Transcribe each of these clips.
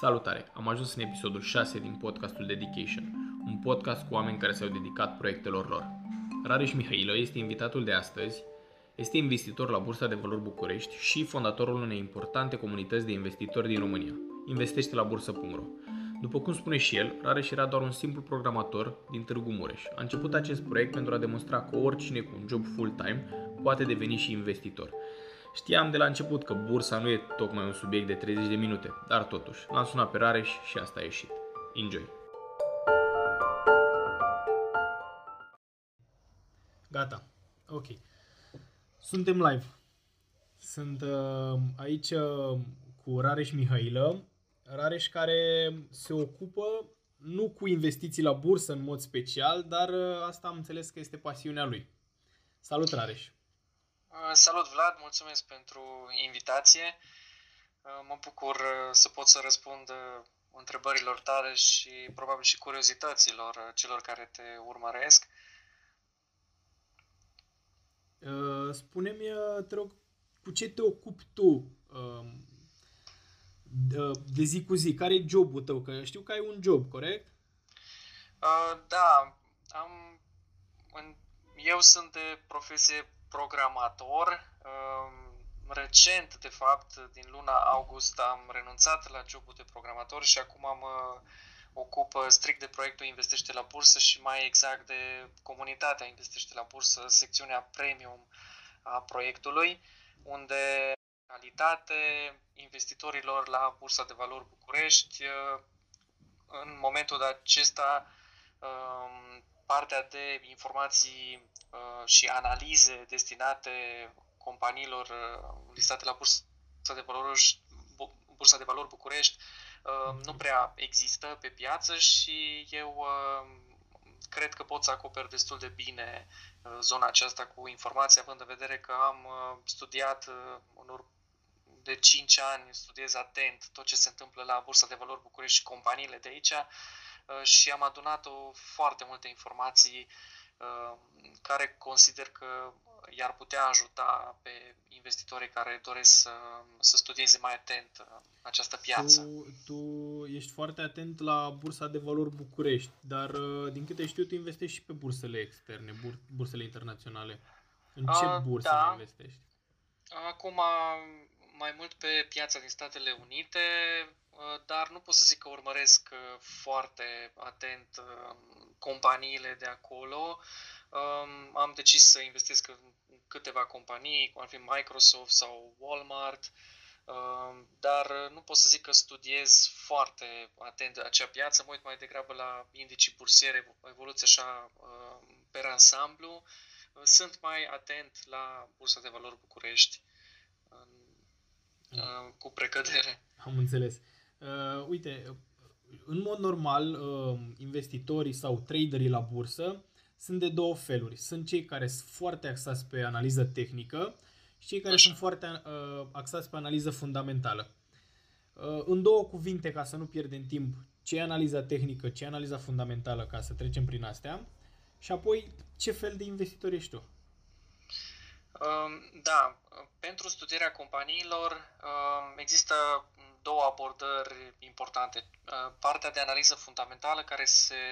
Salutare! Am ajuns în episodul 6 din podcastul Dedication, un podcast cu oameni care s-au dedicat proiectelor lor. Rareș Mihailă este invitatul de astăzi, este investitor la Bursa de Valori București și fondatorul unei importante comunități de investitori din România, investește la bursă.ro. După cum spune și el, Rareș era doar un simplu programator din Târgu Mureș. A început acest proiect pentru a demonstra că oricine cu un job full-time poate deveni și investitor. Știam de la început că bursa nu e tocmai un subiect de 30 de minute, dar totuși, l-am sunat pe Rareș și asta a ieșit. Enjoy! Gata. Ok. Suntem live. Sunt uh, aici uh, cu Rareș Mihailă. Rareș care se ocupă nu cu investiții la bursă în mod special, dar uh, asta am înțeles că este pasiunea lui. Salut, Rareș! Uh, salut Vlad, mulțumesc pentru invitație. Uh, mă bucur uh, să pot să răspund întrebărilor tale și probabil și curiozităților celor care te urmăresc. Spune-mi, te rog, cu ce te ocupi tu um, de zi cu zi? Care e jobul tău? Că știu că ai un job, corect? Da, am, eu sunt de profesie programator. Recent, de fapt, din luna august, am renunțat la jobul de programator și acum mă ocup strict de proiectul Investește la Bursă și mai exact de comunitatea Investește la Bursă, secțiunea premium a proiectului, unde calitate investitorilor la Bursa de Valori București. În momentul acesta, partea de informații Uh, și analize destinate companiilor uh, listate la Bursa de Valori, Bursa de Valori București uh, nu prea există pe piață și eu cred că pot să acoper destul de bine zona aceasta cu informații, având în vedere că am studiat în de 5 ani, studiez atent tot ce se întâmplă la Bursa de Valori București și companiile de aici și am adunat o foarte multe informații Uh, care consider că i-ar putea ajuta pe investitorii care doresc să, să studieze mai atent uh, această piață. Tu, tu ești foarte atent la Bursa de Valori București, dar uh, din câte știu tu investești și pe bursele externe, bur, bursele internaționale. În ce uh, burse da. investești? Acum mai mult pe piața din Statele Unite, dar nu pot să zic că urmăresc foarte atent companiile de acolo. Um, am decis să investesc în câteva companii, cum ar fi Microsoft sau Walmart, um, dar nu pot să zic că studiez foarte atent acea piață, mă uit mai degrabă la indicii bursiere, evoluție așa um, pe ansamblu. Sunt mai atent la Bursa de Valori București uh, cu precădere. Am înțeles. Uh, uite, în mod normal, uh, investitorii sau traderii la bursă sunt de două feluri. Sunt cei care sunt foarte axați pe analiză tehnică și cei care Așa. sunt foarte uh, axați pe analiză fundamentală. Uh, în două cuvinte, ca să nu pierdem timp, ce e analiza tehnică, ce e analiza fundamentală, ca să trecem prin astea, și apoi ce fel de investitor ești tu? Um, da, pentru studierea companiilor um, există două abordări importante. Uh, partea de analiză fundamentală care se,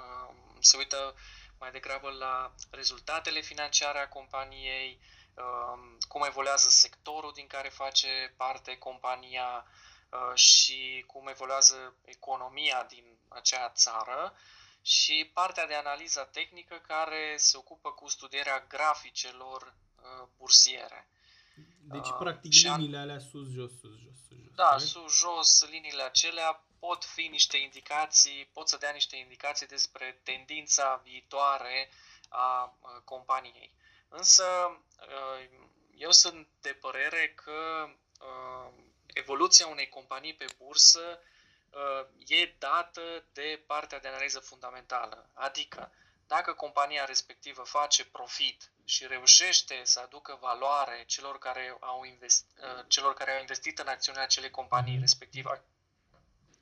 uh, se uită mai degrabă la rezultatele financiare a companiei, uh, cum evoluează sectorul din care face parte compania și cum evoluează economia din acea țară și partea de analiză tehnică care se ocupă cu studierea graficelor bursiere. Deci, uh, practic, liniile alea sus-jos, sus-jos, sus-jos. Da, sus-jos, liniile acelea pot fi niște indicații, pot să dea niște indicații despre tendința viitoare a companiei. Însă, eu sunt de părere că evoluția unei companii pe bursă e dată de partea de analiză fundamentală. Adică, dacă compania respectivă face profit și reușește să aducă valoare celor care au, invest, uh, celor care au investit în acțiunea acelei companii, mhm. respectiv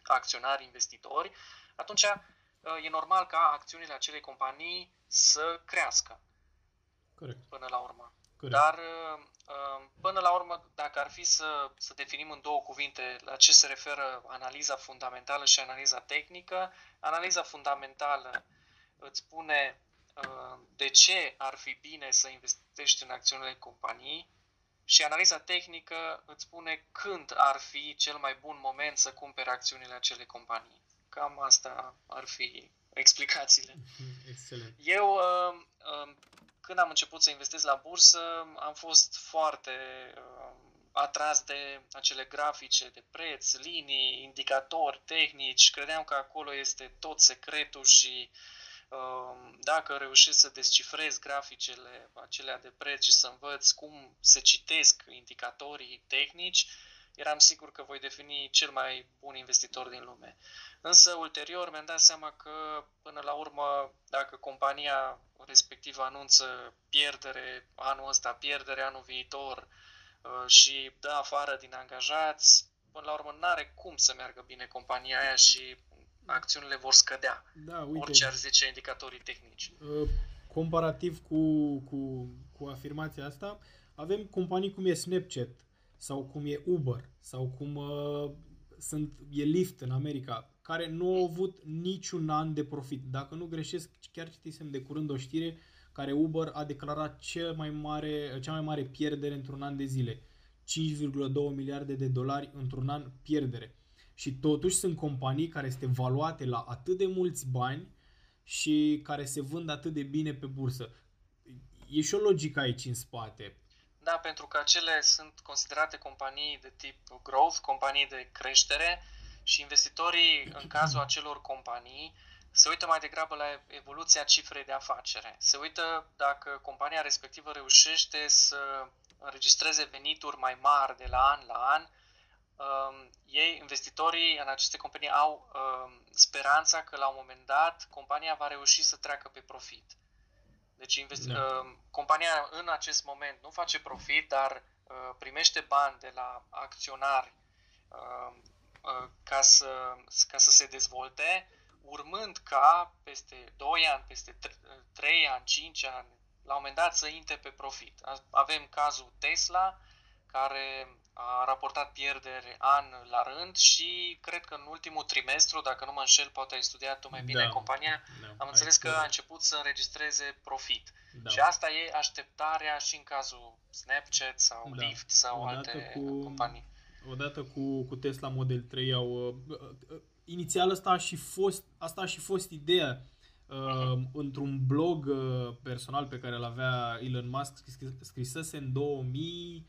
acționari, investitori, atunci uh, e normal ca acțiunile acelei companii să crească Corect. până la urmă. Corect. Dar, uh, până la urmă, dacă ar fi să, să definim în două cuvinte la ce se referă analiza fundamentală și analiza tehnică, analiza fundamentală îți spune uh, de ce ar fi bine să investești în acțiunile companii și analiza tehnică îți spune când ar fi cel mai bun moment să cumpere acțiunile acelei companii. Cam asta ar fi explicațiile. Excelent. Eu, uh, uh, când am început să investesc la bursă, am fost foarte uh, atras de acele grafice de preț, linii, indicatori tehnici. Credeam că acolo este tot secretul și dacă reușesc să descifrez graficele acelea de preț și să învăț cum se citesc indicatorii tehnici, eram sigur că voi deveni cel mai bun investitor din lume. Însă, ulterior, mi-am dat seama că, până la urmă, dacă compania respectivă anunță pierdere anul ăsta, pierdere anul viitor uh, și dă afară din angajați, până la urmă, nu are cum să meargă bine compania aia și acțiunile vor scădea. Da, uite, orice ar zice indicatorii tehnici. Uh, comparativ cu, cu, cu afirmația asta, avem companii cum e Snapchat, sau cum e Uber sau cum uh, sunt, e Lyft în America, care nu au avut niciun an de profit. Dacă nu greșesc, chiar citisem de curând o știre care Uber a declarat cea mai mare, cea mai mare pierdere într-un an de zile. 5,2 miliarde de dolari într-un an pierdere. Și totuși sunt companii care este valuate la atât de mulți bani și care se vând atât de bine pe bursă. E și o logică aici în spate. Da, pentru că acele sunt considerate companii de tip growth, companii de creștere și investitorii, în cazul acelor companii, se uită mai degrabă la evoluția cifrei de afacere. Se uită dacă compania respectivă reușește să înregistreze venituri mai mari de la an la an. Um, ei, investitorii în aceste companii, au um, speranța că la un moment dat compania va reuși să treacă pe profit. Deci investi- da. uh, compania în acest moment nu face profit, dar uh, primește bani de la acționari uh, uh, ca, să, ca să se dezvolte, urmând ca peste 2 ani, peste 3 ani, 5 ani, la un moment dat să intre pe profit. Avem cazul Tesla, care a raportat pierderi an la rând și cred că în ultimul trimestru, dacă nu mă înșel, poate ai studiat tu mai bine da, compania, da, am înțeles că a început să înregistreze profit. Da. Și asta e așteptarea și în cazul Snapchat sau da. Lyft sau odată alte cu, companii. Odată cu, cu Tesla Model 3 au... Uh, uh, inițial asta a și fost, asta a și fost ideea Uh, într-un blog uh, personal pe care îl avea Elon Musk, scrisese în 2000,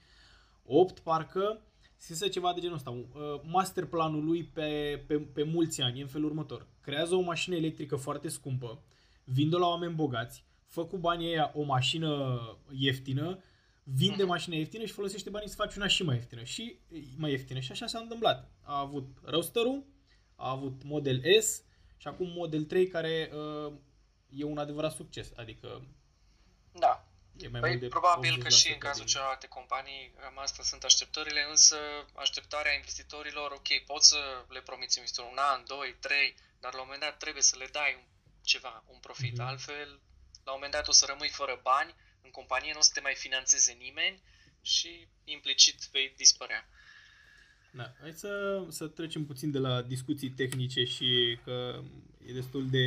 8 parcă, scrisă ceva de genul ăsta, uh, masterplanul lui pe, pe, pe mulți ani, în felul următor. Creează o mașină electrică foarte scumpă, vinde la oameni bogați, fă cu banii ăia o mașină ieftină, vinde mhm. mașina ieftină și folosește banii să faci una și mai ieftină. Și mai ieftină. Și așa s-a întâmplat. A avut roadster a avut Model S și acum Model 3 care uh, e un adevărat succes. Adică da. E mai păi, mult de probabil că și în cazul din... celorlalte companii, cam asta sunt așteptările, însă așteptarea investitorilor, ok, poți să le promiți investitorilor un an, doi, trei, dar la un moment dat trebuie să le dai un, ceva, un profit. Mm-hmm. Altfel, la un moment dat o să rămâi fără bani, în companie nu o să te mai financeze nimeni și implicit vei dispărea. Da, hai să, să trecem puțin de la discuții tehnice și că e destul de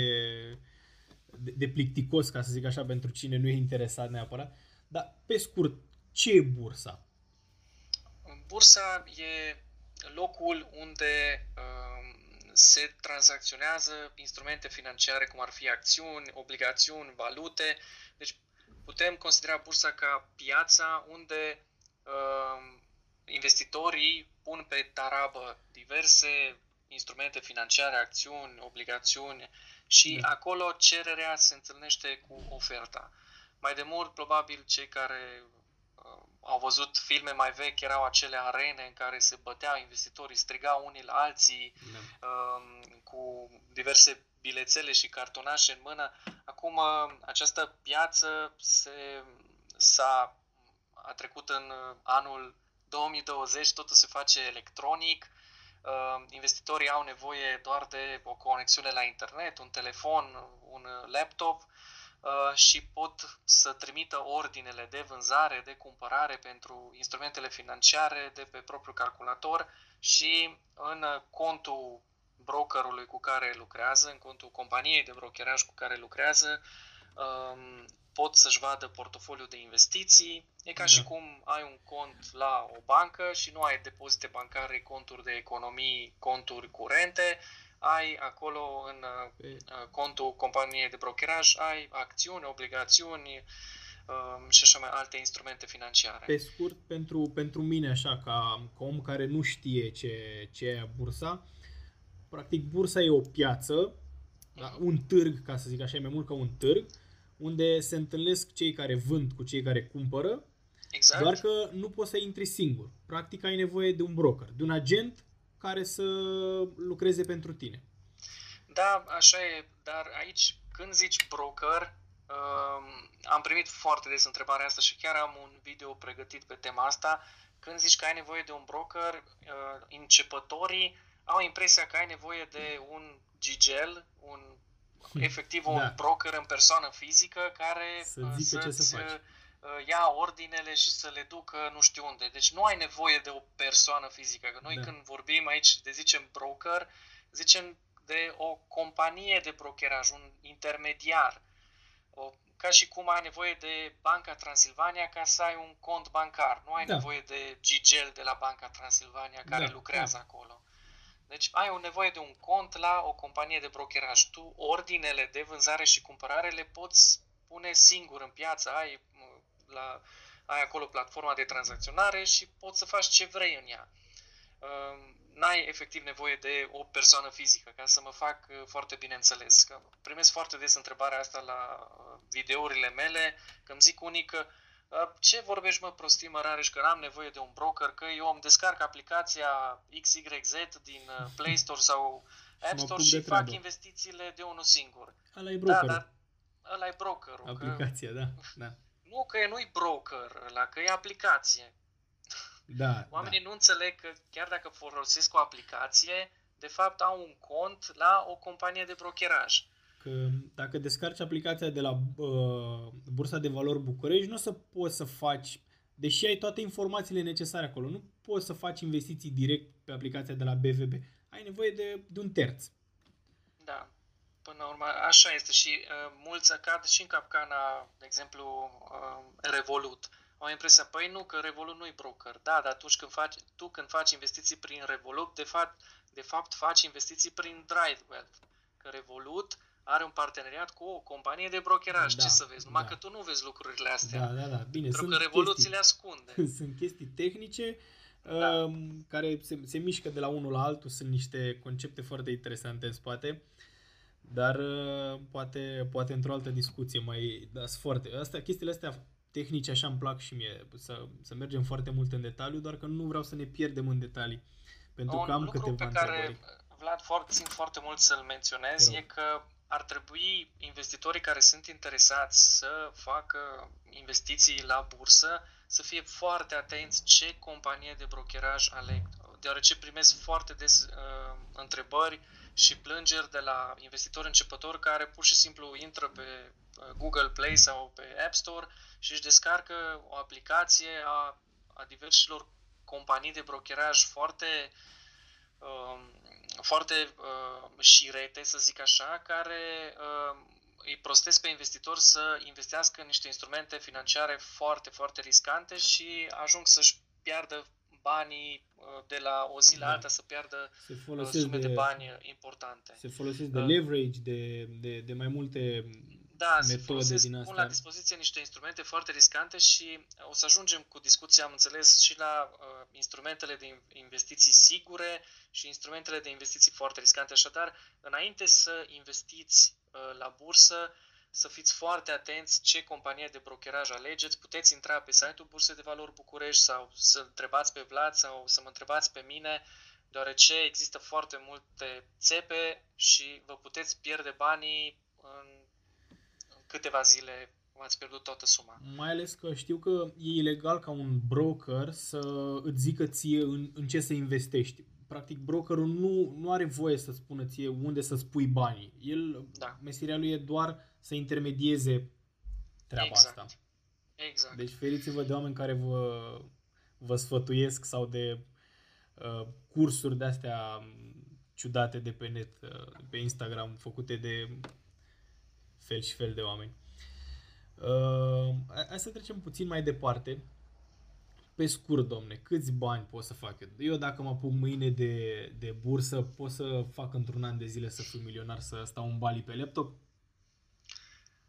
de, de plicticos, ca să zic așa, pentru cine nu e interesat neapărat. Dar, pe scurt, ce e bursa? Bursa e locul unde uh, se tranzacționează instrumente financiare, cum ar fi acțiuni, obligațiuni, valute. Deci putem considera bursa ca piața unde uh, investitorii pun pe tarabă diverse instrumente financiare, acțiuni, obligațiuni, și da. acolo cererea se întâlnește cu oferta. Mai de mult, probabil, cei care uh, au văzut filme mai vechi erau acele arene în care se băteau investitorii, strigau unii la alții da. uh, cu diverse bilețele și cartonașe în mână. Acum uh, această piață se, s-a a trecut în uh, anul 2020, totul se face electronic, Uh, investitorii au nevoie doar de o conexiune la internet, un telefon, un laptop. uh, și pot să trimită ordinele de vânzare, de cumpărare pentru instrumentele financiare de pe propriul calculator și în contul brokerului cu care lucrează, în contul companiei de brokeraj cu care lucrează, um, pot să-și vadă portofoliul de investiții. E ca da. și cum ai un cont la o bancă și nu ai depozite bancare, conturi de economii, conturi curente, ai acolo în Pe... Uh, contul companiei de brokeraj, ai acțiuni, obligațiuni um, și așa mai alte instrumente financiare. Pe scurt, pentru, pentru mine, așa, ca, ca om care nu știe ce, ce e bursa, practic bursa e o piață, da? un târg, ca să zic așa, e mai mult ca un târg, unde se întâlnesc cei care vând cu cei care cumpără, exact. doar că nu poți să intri singur. Practic ai nevoie de un broker, de un agent care să lucreze pentru tine. Da, așa e, dar aici când zici broker, um, am primit foarte des întrebarea asta și chiar am un video pregătit pe tema asta. Când zici că ai nevoie de un broker, uh, începătorii au impresia că ai nevoie de un gigel, un efectiv un da. broker în persoană fizică care să uh, zică ce să faci. Uh, ia ordinele și să le ducă nu știu unde. Deci nu ai nevoie de o persoană fizică. Că noi da. când vorbim aici de zicem broker, zicem de o companie de brokeraj, un intermediar. O, ca și cum ai nevoie de Banca Transilvania ca să ai un cont bancar. Nu ai da. nevoie de Gigel de la Banca Transilvania care da, lucrează da. acolo. Deci ai o nevoie de un cont la o companie de brokeraj. Tu ordinele de vânzare și cumpărare le poți pune singur în piață. Ai, la, ai acolo platforma de tranzacționare și poți să faci ce vrei în ea. Ehm, n-ai efectiv nevoie de o persoană fizică, ca să mă fac uh, foarte bine înțeles. Că primesc foarte des întrebarea asta la uh, videourile mele, că îmi zic unii că ce vorbești, mă, prostii, mă, Rareș, că n-am nevoie de un broker, că eu îmi descarc aplicația XYZ din uh, Play Store sau App Store și fac investițiile de unul singur. Ăla e broker. Da, dar ăla e brokerul. Aplicația, că... da, da. Nu, că nu-i broker ăla, că e aplicație. Da, Oamenii da. nu înțeleg că chiar dacă folosesc o aplicație, de fapt au un cont la o companie de brokeraj că dacă descarci aplicația de la uh, Bursa de Valori București, nu o să poți să faci, deși ai toate informațiile necesare acolo, nu poți să faci investiții direct pe aplicația de la BVB. Ai nevoie de, de un terț. Da, până la urmă, așa este și uh, mulți cad și în capcana, de exemplu, uh, Revolut. Au impresia, păi nu, că Revolut nu-i broker. Da, dar atunci când faci, tu când faci investiții prin Revolut, de fapt, de fapt faci investiții prin Drive Wealth. Că Revolut are un parteneriat cu o companie de brokeraj. Da, Ce să vezi? Numai da. că tu nu vezi lucrurile astea. Da, da, da. Bine, Pentru sunt că revoluțiile chestii, ascunde. Sunt chestii tehnice da. uh, care se, se mișcă de la unul la altul. Sunt niște concepte foarte interesante în spate. Dar uh, poate, poate într-o altă discuție mai... Da, sunt foarte... Astea, chestiile astea tehnice așa îmi plac și mie, să, să mergem foarte mult în detaliu, doar că nu vreau să ne pierdem în detalii. Pentru Un că am lucru câteva pe care, Vlad, foarte, țin foarte mult să-l menționez, e că ar trebui investitorii care sunt interesați să facă investiții la bursă să fie foarte atenți ce companie de brokeraj aleg, deoarece primesc foarte des uh, întrebări și plângeri de la investitori începători care pur și simplu intră pe uh, Google Play sau pe App Store și își descarcă o aplicație a, a diversilor companii de brokeraj foarte uh, foarte uh, șirete, să zic așa, care uh, îi prostesc pe investitori să investească în niște instrumente financiare foarte, foarte riscante și ajung să-și piardă banii uh, de la o zi la da. alta, să piardă uh, sume de, de bani importante. Se folosesc de leverage, de, de, de mai multe da, metode din astea. la dispoziție niște instrumente foarte riscante și o să ajungem cu discuția, am înțeles, și la uh, instrumentele de investiții sigure și instrumentele de investiții foarte riscante. Așadar, înainte să investiți uh, la bursă, să fiți foarte atenți ce companie de brokeraj alegeți. Puteți intra pe site-ul Bursei de Valori București sau să întrebați pe Vlad sau să mă întrebați pe mine, deoarece există foarte multe țepe și vă puteți pierde banii în câteva zile ați pierdut toată suma. Mai ales că știu că e ilegal ca un broker să îți zică ție în, în ce să investești. practic brokerul nu, nu are voie să spună ție unde să spui banii. El, da. meseria lui e doar să intermedieze treaba exact. asta. Exact. Deci feriți-vă de oameni care vă, vă sfătuiesc sau de uh, cursuri de astea ciudate de pe net, uh, pe Instagram, făcute de fel și fel de oameni. Uh, hai să trecem puțin mai departe. Pe scurt, domne, câți bani pot să fac eu? Eu dacă mă apuc mâine de, de bursă, pot să fac într-un an de zile să fiu milionar, să stau un bali pe laptop?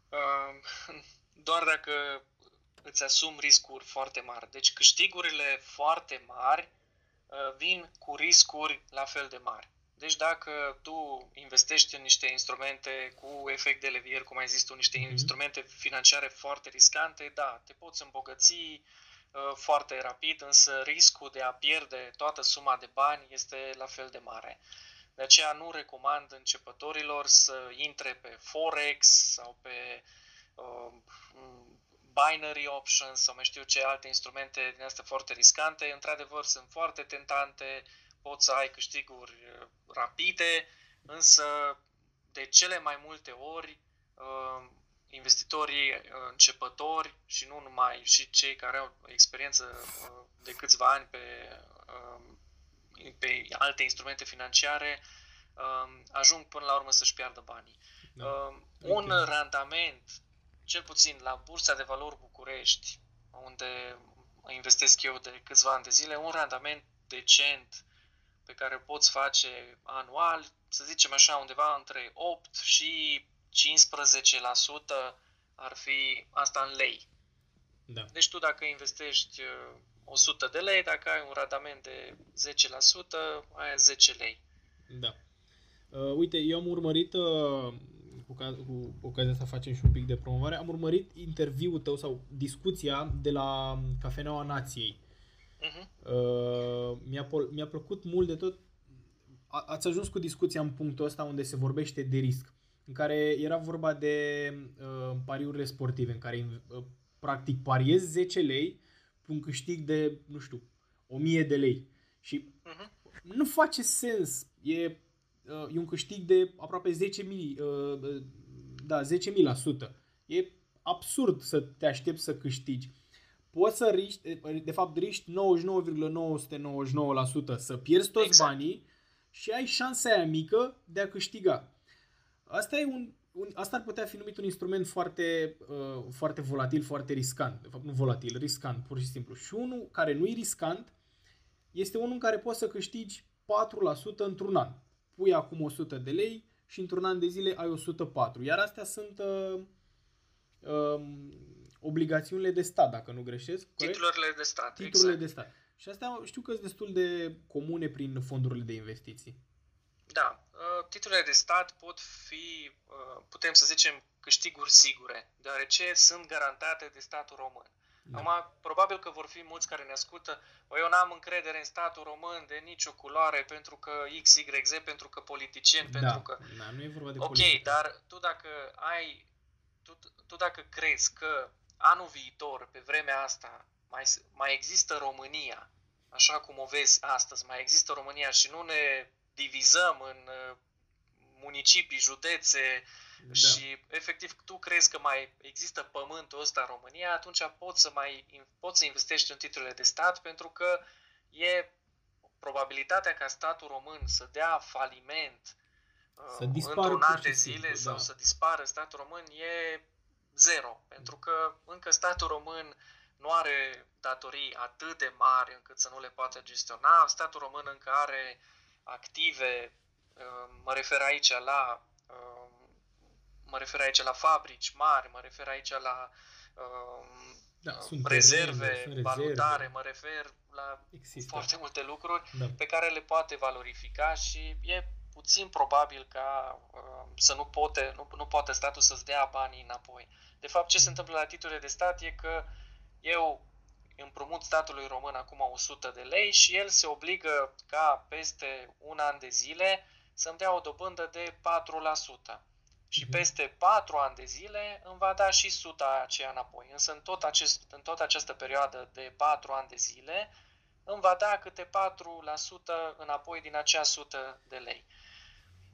Uh, doar dacă îți asumi riscuri foarte mari. Deci câștigurile foarte mari uh, vin cu riscuri la fel de mari. Deci dacă tu investești în niște instrumente cu efect de levier, cum ai zis tu, niște mm-hmm. instrumente financiare foarte riscante, da, te poți îmbogăți uh, foarte rapid, însă riscul de a pierde toată suma de bani este la fel de mare. De aceea nu recomand începătorilor să intre pe Forex sau pe uh, binary options sau mai știu ce alte instrumente din astea foarte riscante. Într-adevăr, sunt foarte tentante, poți să ai câștiguri uh, rapide, însă de cele mai multe ori uh, investitorii uh, începători și nu numai, și cei care au experiență de câțiva ani pe, pe alte instrumente financiare ajung până la urmă să-și piardă banii. Da. Un okay. randament, cel puțin la Bursa de Valori București, unde investesc eu de câțiva ani de zile, un randament decent pe care o poți face anual, să zicem așa, undeva între 8 și 15% ar fi asta în lei. Da. Deci tu dacă investești 100 uh, de lei, dacă ai un randament de 10%, ai 10 lei. Da. Uh, uite, eu am urmărit, uh, cu, cu ocazia asta facem și un pic de promovare, am urmărit interviul tău sau discuția de la Cafeneaua Nației Uh-huh. Uh, mi-a, mi-a plăcut mult de tot. A, ați ajuns cu discuția în punctul ăsta unde se vorbește de risc, în care era vorba de uh, pariurile sportive, în care uh, practic pariezi 10 lei cu un câștig de, nu știu, 1000 de lei. Și uh-huh. nu face sens. E, uh, e un câștig de aproape 10.000, uh, da, 10.000%. E absurd să te aștepți să câștigi poți să riști, de fapt riști 99,999% să pierzi toți exact. banii și ai șansa aia mică de a câștiga. Asta e un, un asta ar putea fi numit un instrument foarte, uh, foarte volatil, foarte riscant. De fapt, nu volatil, riscant, pur și simplu. Și unul care nu e riscant este unul în care poți să câștigi 4% într-un an. Pui acum 100 de lei și într-un an de zile ai 104. Iar astea sunt uh, uh, obligațiunile de stat, dacă nu greșesc. Titlurile de stat, Titlurile exact. de stat. Și astea știu că sunt destul de comune prin fondurile de investiții. Da, uh, titlurile de stat pot fi, uh, putem să zicem, câștiguri sigure, deoarece sunt garantate de statul român. Da. Acum, probabil că vor fi mulți care ne ascultă, o, eu n-am încredere în statul român de nicio culoare pentru că X, Y, Z, pentru că politicieni, da. pentru că... Da, nu e vorba de Ok, politică. dar tu dacă ai, tu, tu dacă crezi că anul viitor, pe vremea asta, mai, mai există România, așa cum o vezi astăzi, mai există România și nu ne divizăm în uh, municipii, județe da. și efectiv tu crezi că mai există pământul ăsta în România, atunci poți să mai poți să investești în titlurile de stat pentru că e probabilitatea ca statul român să dea faliment să uh, într-un an de zile simplu, sau da. să dispară statul român e zero, pentru că încă statul român nu are datorii atât de mari încât să nu le poată gestiona. Statul român încă are active, uh, mă refer aici la uh, mă refer aici la fabrici mari, mă refer aici la uh, da, sunt rezerve terene, valutare, rezerve. mă refer la Există. foarte multe lucruri da. pe care le poate valorifica și e puțin probabil ca uh, să nu poate, nu, nu poate statul să-ți dea banii înapoi. De fapt, ce se întâmplă la titlurile de stat e că eu împrumut statului român acum 100 de lei și el se obligă ca peste un an de zile să-mi dea o dobândă de 4%. Și mhm. peste 4 ani de zile îmi va da și suta aceea înapoi. Însă în tot, acest, în tot această perioadă de 4 ani de zile îmi va da câte 4% înapoi din acea 100 de lei.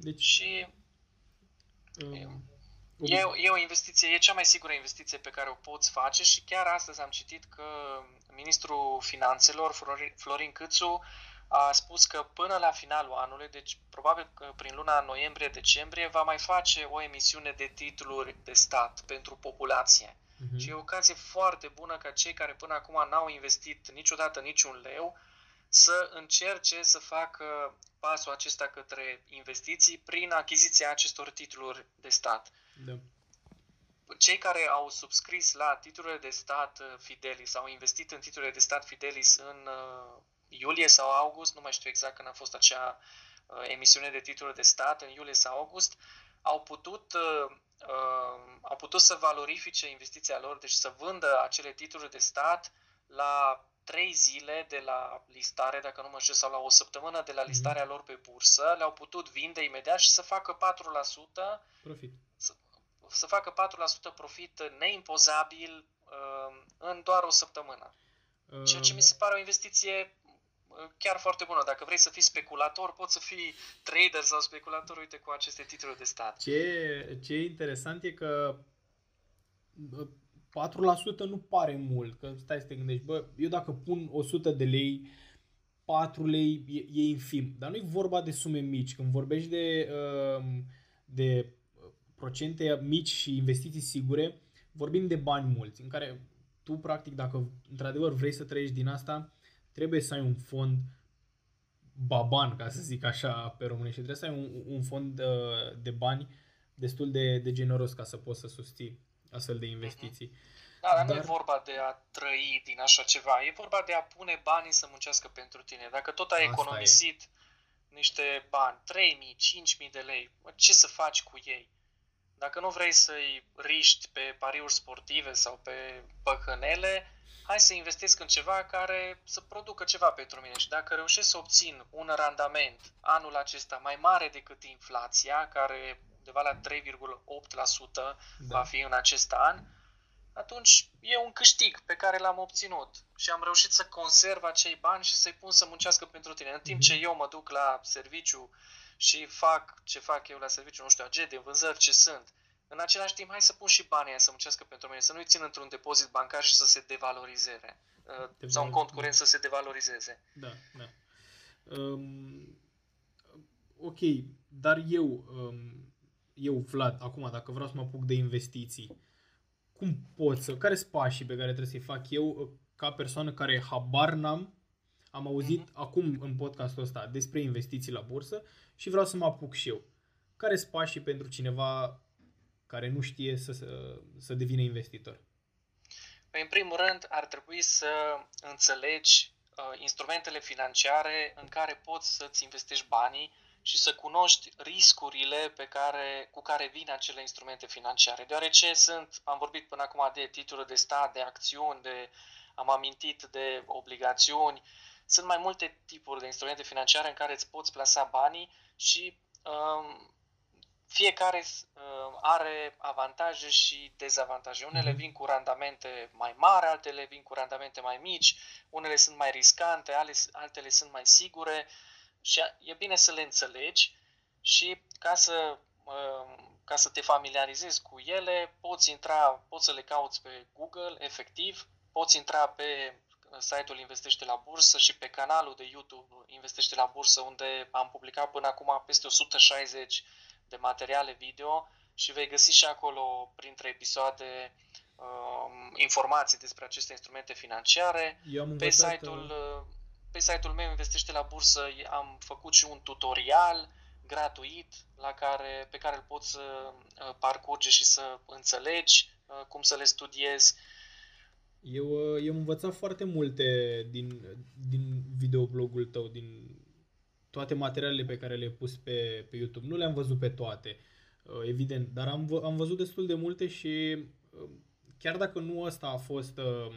Deci, și um, e, e o investiție, e cea mai sigură investiție pe care o poți face și chiar astăzi am citit că ministrul finanțelor, Florin Câțu, a spus că până la finalul anului, deci probabil că prin luna noiembrie-decembrie, va mai face o emisiune de titluri de stat pentru populație. Uh-huh. Și e o ocazie foarte bună ca cei care până acum n-au investit niciodată niciun leu să încerce să facă pasul acesta către investiții prin achiziția acestor titluri de stat. Da. Cei care au subscris la titlurile de stat uh, Fidelis, au investit în titlurile de stat Fidelis în uh, iulie sau august, nu mai știu exact când a fost acea uh, emisiune de titluri de stat, în iulie sau august, au putut, uh, uh, au putut să valorifice investiția lor, deci să vândă acele titluri de stat la trei zile de la listare, dacă nu mă știu, sau la o săptămână de la mhm. listarea lor pe bursă, le-au putut vinde imediat și să facă 4% profit. Să, să facă 4% profit neimpozabil uh, în doar o săptămână. Ceea ce mi se pare o investiție chiar foarte bună. Dacă vrei să fii speculator, poți să fii trader sau speculator, uite, cu aceste titluri de stat. Ce, ce e interesant e că 4% nu pare mult, că stai să te gândești, bă, eu dacă pun 100 de lei, 4 lei e, e infim. Dar nu e vorba de sume mici. Când vorbești de, um, de procente mici și investiții sigure, vorbim de bani mulți, în care tu, practic, dacă într-adevăr vrei să trăiești din asta, trebuie să ai un fond baban, ca să zic așa pe românește. Trebuie să ai un, un fond de, uh, de bani destul de, de generos ca să poți să susții astfel de investiții. Da, dar, dar nu e vorba de a trăi din așa ceva, e vorba de a pune banii să muncească pentru tine. Dacă tot ai economisit e. niște bani, 3.000, 5.000 de lei, ce să faci cu ei? Dacă nu vrei să-i riști pe pariuri sportive sau pe păcănele, hai să investesc în ceva care să producă ceva pentru mine și dacă reușesc să obțin un randament anul acesta mai mare decât inflația, care undeva la 3,8% da. va fi în acest an, atunci e un câștig pe care l-am obținut și am reușit să conserv acei bani și să-i pun să muncească pentru tine. În timp mm-hmm. ce eu mă duc la serviciu și fac ce fac eu la serviciu, nu știu, agent de vânzări, ce sunt, în același timp, hai să pun și banii să muncească pentru mine, să nu-i țin într-un depozit bancar și să se devalorizeze. Uh, sau un cont curent să se devalorizeze. Da, da. Um, ok, dar eu, um, eu, Vlad, acum, dacă vreau să mă apuc de investiții, cum pot să, care sunt pașii pe care trebuie să-i fac eu uh, ca persoană care habar n-am, am auzit uh-huh. acum în podcastul ăsta despre investiții la bursă și vreau să mă apuc și eu. Care sunt pașii pentru cineva care nu știe să, să, să devină investitor? Păi, în primul rând, ar trebui să înțelegi uh, instrumentele financiare în care poți să-ți investești banii și să cunoști riscurile pe care, cu care vin acele instrumente financiare. Deoarece sunt, am vorbit până acum de titluri de stat, de acțiuni, de, am amintit de obligațiuni, sunt mai multe tipuri de instrumente financiare în care îți poți plasa banii și um, fiecare uh, are avantaje și dezavantaje. Unele mhm. vin cu randamente mai mari, altele vin cu randamente mai mici, unele sunt mai riscante, altele sunt mai sigure și e bine să le înțelegi și ca să, uh, ca să te familiarizezi cu ele, poți intra, poți să le cauți pe Google, efectiv, poți intra pe site-ul Investește la Bursă și pe canalul de YouTube Investește la Bursă, unde am publicat până acum peste 160 de materiale video și vei găsi și acolo, printre episoade, um, informații despre aceste instrumente financiare. Eu am pe, site-ul, uh, pe site-ul meu Investește la Bursă am făcut și un tutorial gratuit la care, pe care îl poți să uh, parcurge și să înțelegi uh, cum să le studiezi. Eu, eu am învățat foarte multe din, din videoblogul tău, din toate materialele pe care le-ai pus pe, pe YouTube. Nu le-am văzut pe toate, uh, evident, dar am, am văzut destul de multe și uh, chiar dacă nu ăsta a fost uh,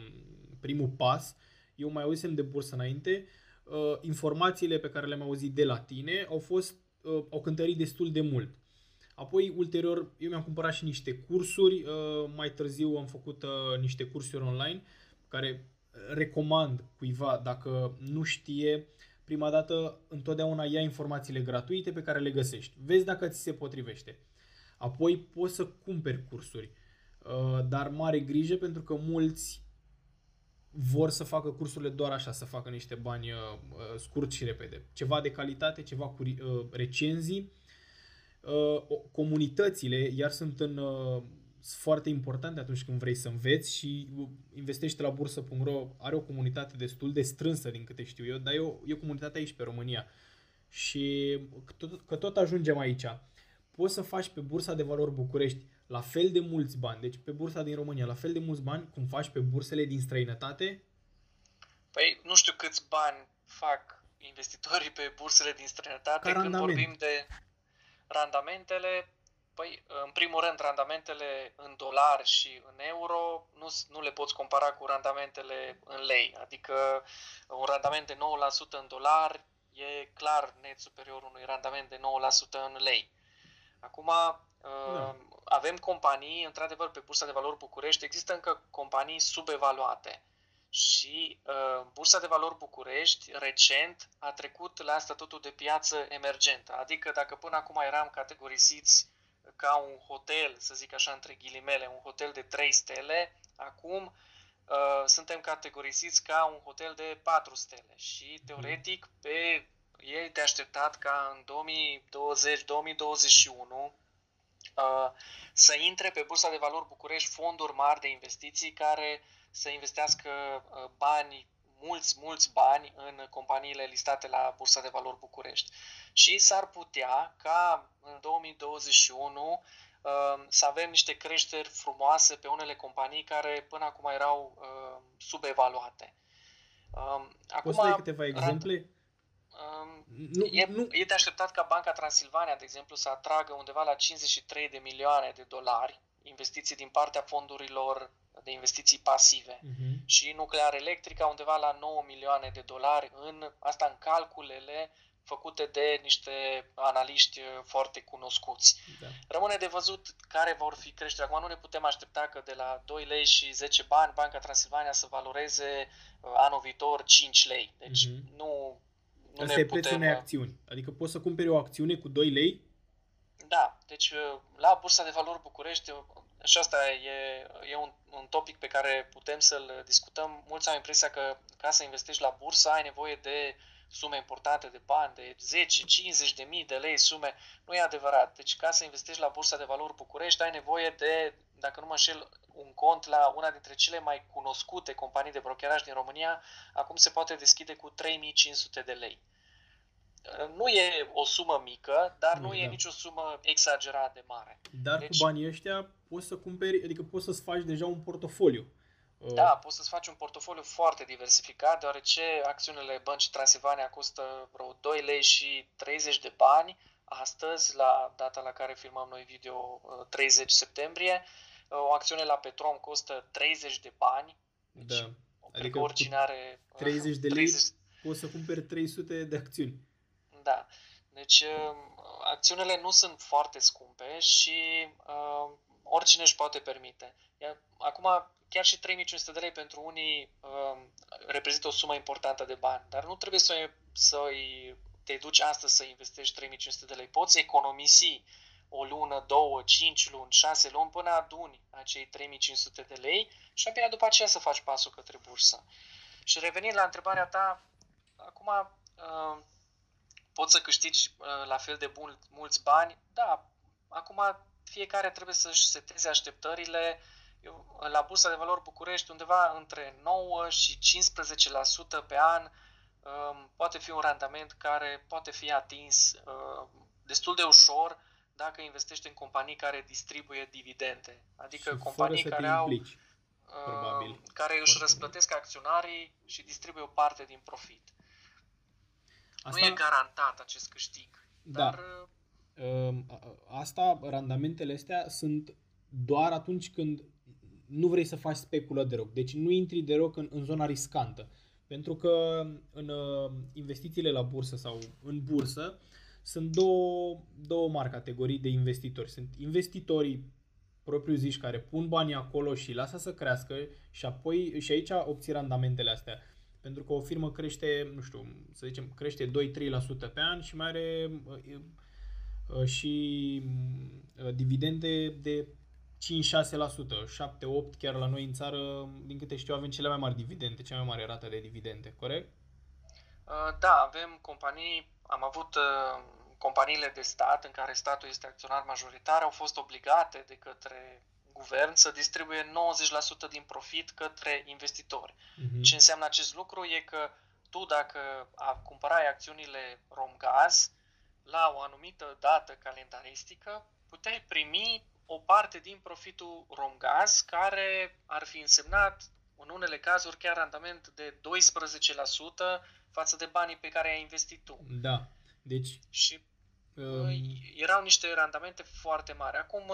primul pas, eu mai auzisem de bursă înainte, informațiile pe care le-am auzit de la tine au fost au cântărit destul de mult. Apoi, ulterior, eu mi-am cumpărat și niște cursuri, mai târziu am făcut niște cursuri online care recomand cuiva, dacă nu știe, prima dată întotdeauna ia informațiile gratuite pe care le găsești. Vezi dacă ți se potrivește. Apoi poți să cumperi cursuri, uh, dar mare grijă pentru că mulți vor să facă cursurile doar așa, să facă niște bani uh, scurt și repede. Ceva de calitate, ceva cu uh, recenzii. Comunitățile, iar sunt în sunt foarte importante atunci când vrei să înveți și investește la bursă.ro are o comunitate destul de strânsă din câte știu eu, dar e o, e o comunitate aici pe România. Și că tot, că tot ajungem aici. Poți să faci pe Bursa de Valori București la fel de mulți bani, deci pe bursa din România, la fel de mulți bani cum faci pe bursele din străinătate? Păi nu știu câți bani fac investitorii pe bursele din străinătate când vorbim de randamentele Păi, în primul rând, randamentele în dolari și în euro nu, nu le poți compara cu randamentele în lei. Adică un randament de 9% în dolari e clar net superior unui randament de 9% în lei. Acum, da. avem companii, într-adevăr, pe Bursa de Valori București există încă companii subevaluate. Și uh, Bursa de Valori București recent a trecut la statutul de piață emergentă. Adică dacă până acum eram categorisiți ca un hotel, să zic așa între ghilimele, un hotel de 3 stele, acum uh, suntem categorisiți ca un hotel de 4 stele și teoretic pe ei de așteptat ca în 2020-2021 uh, să intre pe Bursa de Valori București fonduri mari de investiții care să investească uh, bani mulți, mulți bani în companiile listate la Bursa de Valori București. Și s-ar putea ca în 2021 um, să avem niște creșteri frumoase pe unele companii care până acum erau um, subevaluate. Um, acum, Poți să dai câteva exemple? Nu, e, nu. e de așteptat ca Banca Transilvania, de exemplu, să atragă undeva la 53 de milioane de dolari investiții din partea fondurilor de investiții pasive uh-huh. și nuclear electrica undeva la 9 milioane de dolari în asta în calculele făcute de niște analiști foarte cunoscuți. Da. Rămâne de văzut care vor fi creșterea. Acum nu ne putem aștepta că de la 2 lei și 10 bani Banca Transilvania să valoreze uh, anul viitor 5 lei. Deci uh-huh. nu, nu Asta ne e prețul unei uh, acțiuni. Adică poți să cumperi o acțiune cu 2 lei? Da, deci uh, la Bursa de Valori București și asta e, e un, un topic pe care putem să-l discutăm. Mulți au impresia că ca să investești la bursă ai nevoie de sume importante de bani, de 10-50 de mii de lei sume. Nu e adevărat. Deci ca să investești la Bursa de Valori București ai nevoie de, dacă nu mă înșel, un cont la una dintre cele mai cunoscute companii de brokeraj din România. Acum se poate deschide cu 3500 de lei nu e o sumă mică, dar nu, nu e da. nicio sumă exagerat de mare. Dar deci, cu banii ăștia poți să cumperi, adică poți să-ți faci deja un portofoliu. Da, poți să-ți faci un portofoliu foarte diversificat, deoarece acțiunile băncii Transilvania costă vreo 2 lei și 30 de bani astăzi, la data la care filmăm noi video 30 septembrie. O acțiune la Petrom costă 30 de bani. Deci, da. Adică oricine are 30 de lei 30... poți să cumperi 300 de acțiuni. Da. Deci uh, acțiunile nu sunt foarte scumpe și uh, oricine își poate permite. Iar, acum, chiar și 3500 de lei pentru unii uh, reprezintă o sumă importantă de bani, dar nu trebuie să, să te duci astăzi să investești 3500 de lei. Poți economisi o lună, două, cinci luni, șase luni până aduni acei 3500 de lei și abia după aceea să faci pasul către bursă. Și revenind la întrebarea ta, acum uh, poți să câștigi uh, la fel de bun, mulți bani, da, acum fiecare trebuie să-și seteze așteptările. Eu, la Bursa de Valori București, undeva între 9 și 15% pe an, um, poate fi un randament care poate fi atins uh, destul de ușor dacă investești în companii care distribuie dividende. Adică și companii care au implici, uh, care își răsplătesc acționarii și distribuie o parte din profit. Asta... Nu e garantat acest câștig. Da. Dar... Ehm, asta, randamentele astea sunt doar atunci când nu vrei să faci speculă de rog. Deci nu intri de rog în, în zona riscantă. Pentru că în uh, investițiile la bursă sau în bursă sunt două, două mari categorii de investitori. Sunt investitorii propriu zici, care pun banii acolo și lasă să crească și apoi și aici obții randamentele astea. Pentru că o firmă crește, nu știu, să zicem, crește 2-3% pe an și mai are uh, uh, și uh, dividende de 5-6%, 7-8 chiar la noi în țară, din câte știu, avem cele mai mari dividende, cea mai mare rată de dividende, corect? Da, avem companii, am avut companiile de stat în care statul este acționar majoritar au fost obligate de către guvern să distribuie 90% din profit către investitori. Uh-huh. Ce înseamnă acest lucru e că tu dacă cumpărai acțiunile Romgaz la o anumită dată calendaristică, puteai primi o parte din profitul Romgaz care ar fi însemnat în unele cazuri chiar randament de 12% față de banii pe care ai investit tu. Da. Deci și um... erau niște randamente foarte mari. Acum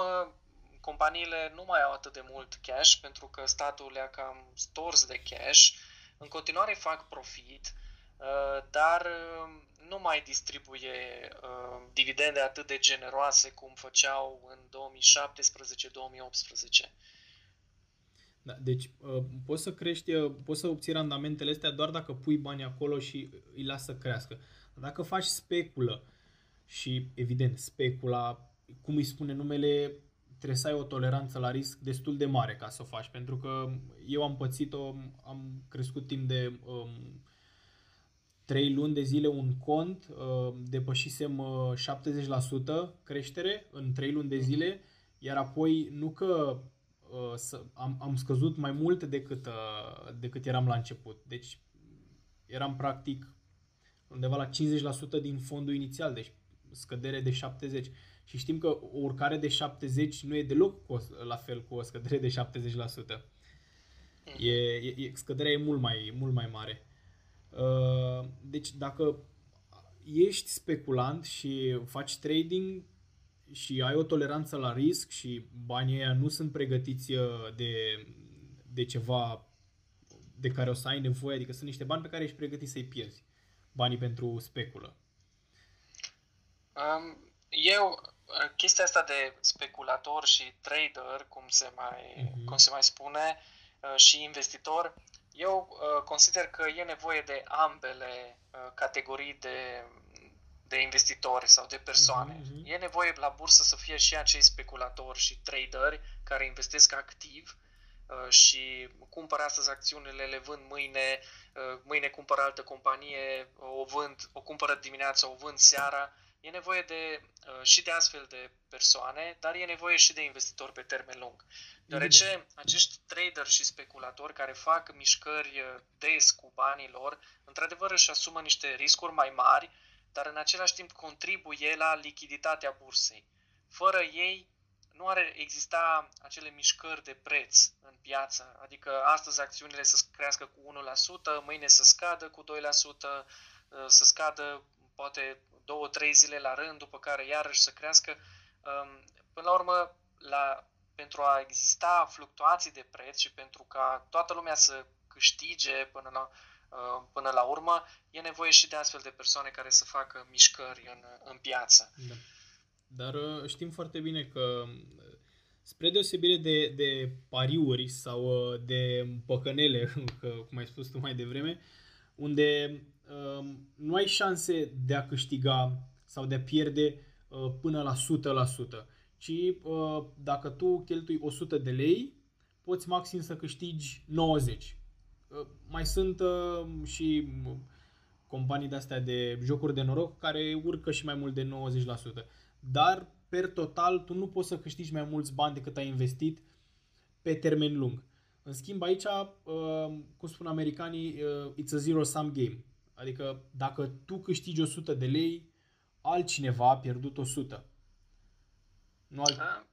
companiile nu mai au atât de mult cash pentru că statul le-a cam stors de cash. În continuare fac profit, uh, dar uh, nu mai distribuie uh, dividende atât de generoase cum făceau în 2017-2018. Da, deci poți să crești, poți să obții randamentele astea doar dacă pui bani acolo și îi lasă să crească. Dacă faci speculă și, evident, specula, cum îi spune numele, trebuie să ai o toleranță la risc destul de mare ca să o faci, pentru că eu am pățit-o, am crescut timp de um, 3 luni de zile un cont, uh, depășisem uh, 70% creștere în 3 luni de zile, iar apoi nu că uh, am, am scăzut mai mult decât, uh, decât eram la început. Deci eram practic undeva la 50% din fondul inițial, deci scădere de 70%. Și știm că o urcare de 70 nu e deloc cu o, la fel cu o scădere de 70%. E, e, scăderea e mult mai, mult mai mare. Uh, deci dacă ești speculant și faci trading și ai o toleranță la risc și banii ăia nu sunt pregătiți uh, de, de ceva de care o să ai nevoie, adică sunt niște bani pe care ești pregătit să-i pierzi, banii pentru speculă. Um, eu chestia asta de speculator și trader, cum se mai, uh-huh. cum se mai spune, uh, și investitor, eu uh, consider că e nevoie de ambele uh, categorii de, de investitori sau de persoane. Uh-huh. E nevoie la bursă să fie și acei speculatori și traderi care investesc activ și cumpără astăzi acțiunile, le vând mâine, mâine cumpără altă companie, o vând, o cumpără dimineața, o vând seara E nevoie de, uh, și de astfel de persoane, dar e nevoie și de investitori pe termen lung. Deoarece Evident. acești trader și speculatori care fac mișcări uh, des cu banii lor, într-adevăr își asumă niște riscuri mai mari, dar în același timp contribuie la lichiditatea bursei. Fără ei nu ar exista acele mișcări de preț în piață, adică astăzi acțiunile să crească cu 1%, mâine să scadă cu 2%, uh, să scadă poate două, trei zile la rând, după care iarăși să crească. Um, până la urmă, la, pentru a exista fluctuații de preț și pentru ca toată lumea să câștige până la, uh, până la urmă, e nevoie și de astfel de persoane care să facă mișcări în, în piață. Da. Dar uh, știm foarte bine că uh, spre deosebire de, de pariuri sau de păcănele, cum ai spus tu mai devreme, unde Um, nu ai șanse de a câștiga sau de a pierde uh, până la 100%, ci uh, dacă tu cheltui 100 de lei, poți maxim să câștigi 90. Uh, mai sunt și companii de astea de jocuri de noroc care urcă și mai mult de 90%. Dar, per total, tu nu poți să câștigi mai mulți bani decât ai investit pe termen lung. În schimb, aici, cum spun americanii, it's a zero-sum game. Adică dacă tu câștigi 100 de lei, altcineva a pierdut 100. Nu, alt... a,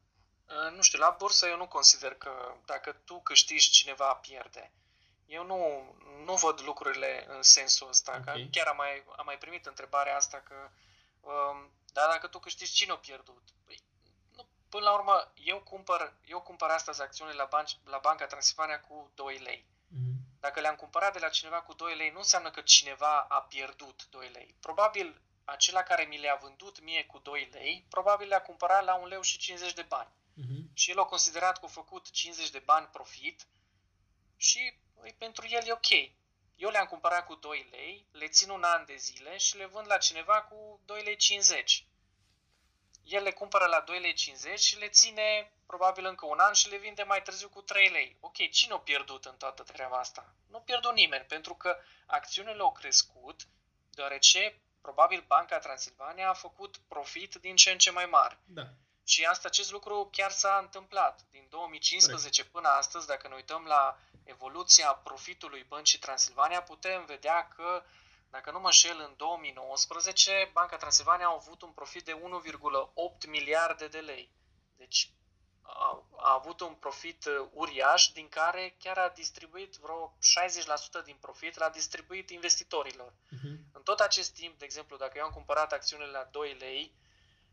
a, nu știu, la bursă eu nu consider că dacă tu câștigi, cineva pierde. Eu nu, nu văd lucrurile în sensul ăsta. Okay. Că chiar am mai, am mai primit întrebarea asta că um, dar dacă tu câștigi, cine a pierdut? Păi, nu, până la urmă, eu cumpăr, eu cumpăr astăzi acțiune la, banci, la Banca Transilvania cu 2 lei. Mm-hmm. Dacă le-am cumpărat de la cineva cu 2 lei, nu înseamnă că cineva a pierdut 2 lei. Probabil acela care mi le-a vândut mie cu 2 lei, probabil le-a cumpărat la 1 leu și 50 de bani. Uh-huh. și el a considerat că a făcut 50 de bani profit și pentru el e ok. Eu le-am cumpărat cu 2 lei, le țin un an de zile și le vând la cineva cu 2 lei 50. El le cumpără la 2 lei 50 și le ține probabil încă un an și le vinde mai târziu cu 3 lei. Ok, cine a pierdut în toată treaba asta? Nu a pierdut nimeni, pentru că acțiunile au crescut, deoarece probabil Banca Transilvania a făcut profit din ce în ce mai mare. Da. Și asta, acest lucru chiar s-a întâmplat. Din 2015 Corect. până astăzi, dacă ne uităm la evoluția profitului Băncii Transilvania, putem vedea că, dacă nu mă șel, în 2019, Banca Transilvania a avut un profit de 1,8 miliarde de lei. Deci a, a avut un profit uh, uriaș, din care chiar a distribuit vreo 60% din profit, l-a distribuit investitorilor. Uh-huh. În tot acest timp, de exemplu, dacă eu am cumpărat acțiunile la 2 lei,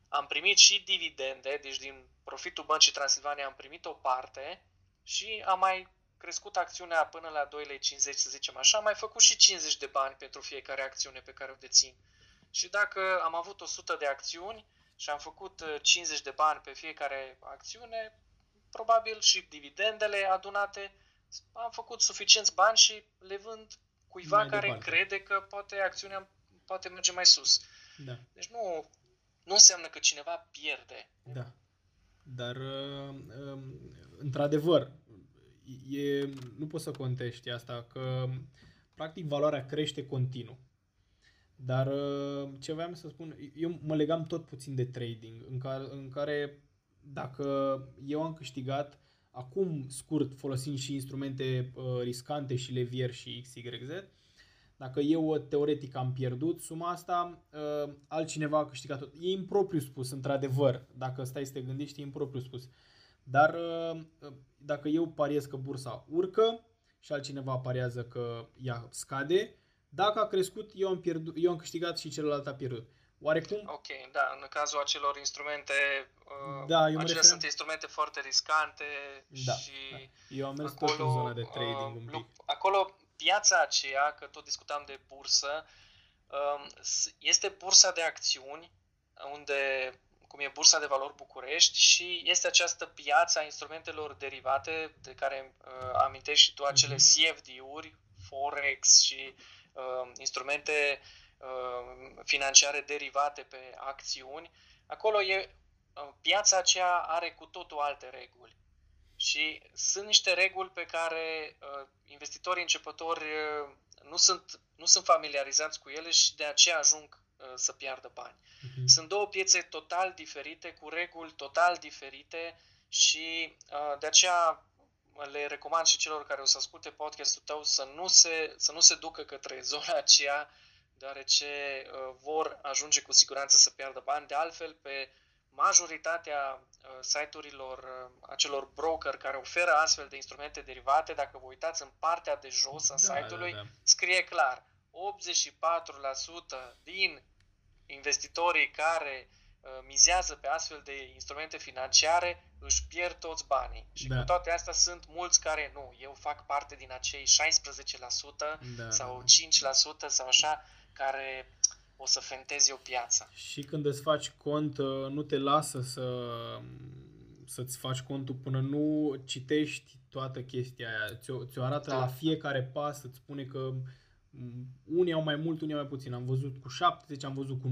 am primit și dividende, deci din profitul Băncii Transilvania am primit o parte și am mai crescut acțiunea până la 2 lei 50, să zicem așa, am mai făcut și 50 de bani pentru fiecare acțiune pe care o dețin. Și dacă am avut 100 de acțiuni, și am făcut 50 uh, de bani pe fiecare acțiune, probabil și dividendele adunate, am făcut suficienți bani și le vând cuiva mai care departe. crede că poate acțiunea poate merge mai sus. Da. Deci nu, nu înseamnă că cineva pierde. Da. Dar, uh, um, într-adevăr, e, nu poți să contești asta, că practic valoarea crește continuu. Dar uh, ce vreau să spun, eu mă legam tot puțin de trading, în care, în care dacă eu am câștigat, acum scurt folosind și instrumente uh, riscante și levier și XYZ, dacă eu uh, teoretic am pierdut suma asta, uh, altcineva a câștigat tot. E impropriu spus, într-adevăr, dacă stai să te gândești, e impropriu spus. Dar uh, dacă eu pariez că bursa urcă și altcineva pariază că ea scade, dacă a crescut, eu am, pierdut, eu am câștigat și celălalt a pierdut. Oarecum? Ok, da, în cazul acelor instrumente, uh, da, eu acelea referam... sunt instrumente foarte riscante da, și da. Eu am mers acolo, tot în zona de trading uh, un pic. Acolo, piața aceea, că tot discutam de bursă, uh, este bursa de acțiuni, unde cum e Bursa de Valori București și este această piață a instrumentelor derivate de care uh, amintești și tu acele mhm. CFD-uri, Forex și uh, instrumente uh, financiare derivate pe acțiuni, acolo e uh, piața aceea are cu totul alte reguli. Și sunt niște reguli pe care uh, investitorii începători uh, nu, sunt, nu sunt familiarizați cu ele și de aceea ajung uh, să piardă bani. Uh-huh. Sunt două piețe total diferite, cu reguli total diferite și uh, de aceea le recomand și celor care o să asculte podcastul tău să nu se, să nu se ducă către zona aceea, deoarece uh, vor ajunge cu siguranță să piardă bani. De altfel, pe majoritatea uh, site-urilor, uh, acelor broker care oferă astfel de instrumente derivate, dacă vă uitați în partea de jos a da, site-ului, da, da. scrie clar 84% din investitorii care uh, mizează pe astfel de instrumente financiare își pierd toți banii. Și da. cu toate astea sunt mulți care nu, eu fac parte din acei 16% da, sau 5% sau așa, care o să fentezi o piață. Și când îți faci cont, uh, nu te lasă să să-ți faci contul până nu citești toată chestia aia. Ți-o, ți-o arată da. la fiecare pas, îți spune că unii au mai mult, unii au mai puțin. Am văzut cu 70, am văzut cu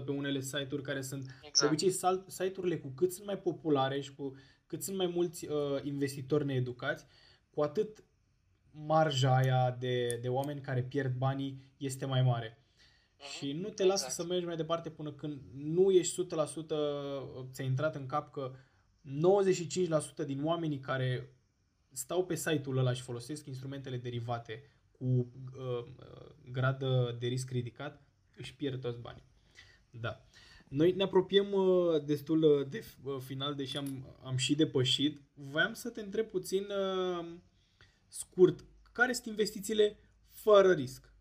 95% pe unele site-uri care sunt... Exact. De obicei, site-urile cu cât sunt mai populare și cu cât sunt mai mulți uh, investitori needucați, cu atât marja aia de, de oameni care pierd banii este mai mare. Uh-huh. Și nu te lasă exact. să mergi mai departe până când nu ești 100% ți-a intrat în cap că 95% din oamenii care stau pe site-ul ăla și folosesc instrumentele derivate cu uh, grad de risc ridicat, își pierd toți banii. Da. Noi ne apropiem uh, destul uh, de uh, final, deși am, am și depășit. Voiam să te întreb puțin uh, scurt, care sunt investițiile fără risc?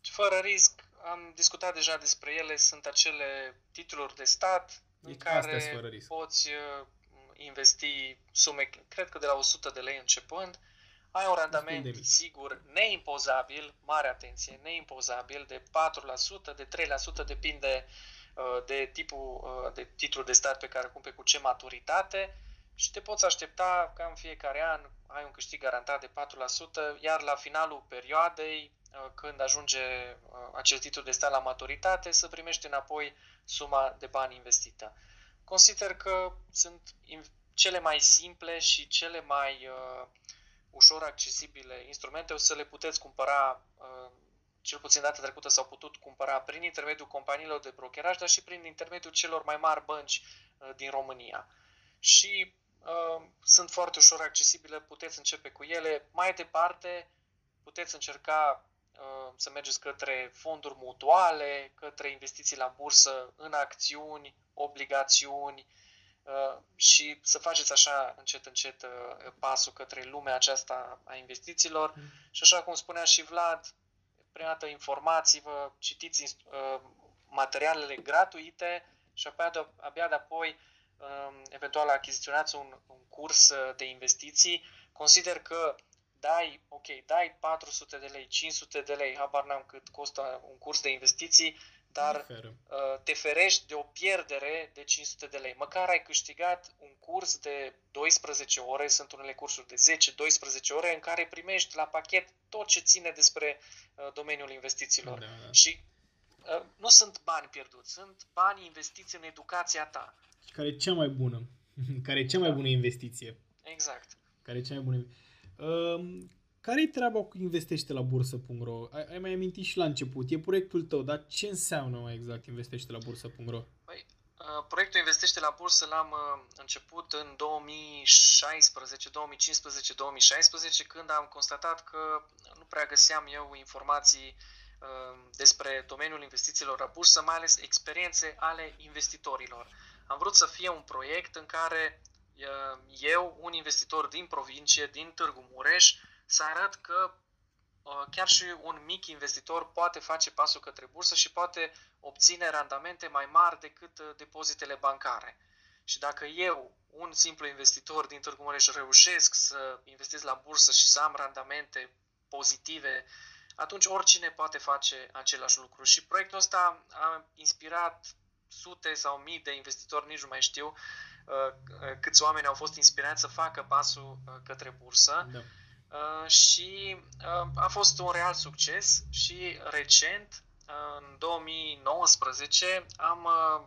Fără risc, am discutat deja despre ele, sunt acele titluri de stat deci în care poți uh, investi sume, cred că de la 100 de lei începând, uh, ai un randament sigur neimpozabil, mare atenție, neimpozabil de 4%, de 3%, depinde de tipul de titlu de stat pe care cumperi cu ce maturitate și te poți aștepta ca în fiecare an ai un câștig garantat de 4%, iar la finalul perioadei, când ajunge acel titlu de stat la maturitate, să primești înapoi suma de bani investită. Consider că sunt cele mai simple și cele mai uh, ușor accesibile instrumente, o să le puteți cumpăra, uh, cel puțin data trecută s-au putut cumpăra prin intermediul companiilor de brokeraj, dar și prin intermediul celor mai mari bănci uh, din România. Și uh, sunt foarte ușor accesibile, puteți începe cu ele. Mai departe, puteți încerca uh, să mergeți către fonduri mutuale, către investiții la bursă în acțiuni, obligațiuni, Uh, și să faceți așa încet, încet uh, pasul către lumea aceasta a investițiilor. Mm. Și așa cum spunea și Vlad, prima dată informați-vă, citiți uh, materialele gratuite și abia, abia de apoi um, eventual achiziționați un, un curs de investiții. Consider că dai, ok, dai 400 de lei, 500 de lei, habar n-am cât costă un curs de investiții, dar uh, te ferești de o pierdere de 500 de lei. Măcar ai câștigat un curs de 12 ore, sunt unele cursuri de 10-12 ore în care primești la pachet tot ce ține despre uh, domeniul investițiilor. Da, da. Și uh, nu sunt bani pierduți, sunt bani investiți în educația ta. Care e cea mai bună. care e cea mai da. bună investiție. Exact. Care e cea mai bună. Uh, care-i treaba cu investește la bursă.ro? Ai, ai mai amintit și la început, e proiectul tău, dar ce înseamnă mai exact investește la bursă.ro? Păi, uh, proiectul Investește la bursă l-am uh, început în 2016, 2015, 2016, când am constatat că nu prea găseam eu informații uh, despre domeniul investițiilor la bursă, mai ales experiențe ale investitorilor. Am vrut să fie un proiect în care eu, un investitor din provincie, din Târgu Mureș, să arăt că uh, chiar și un mic investitor poate face pasul către bursă și poate obține randamente mai mari decât uh, depozitele bancare. Și dacă eu, un simplu investitor din Târgu Mureș, reușesc să investesc la bursă și să am randamente pozitive, atunci oricine poate face același lucru. Și proiectul ăsta a inspirat sute sau mii de investitori, nici nu mai știu uh, câți oameni au fost inspirați să facă pasul către bursă. Da Uh, și uh, a fost un real succes și recent, în 2019, am, uh,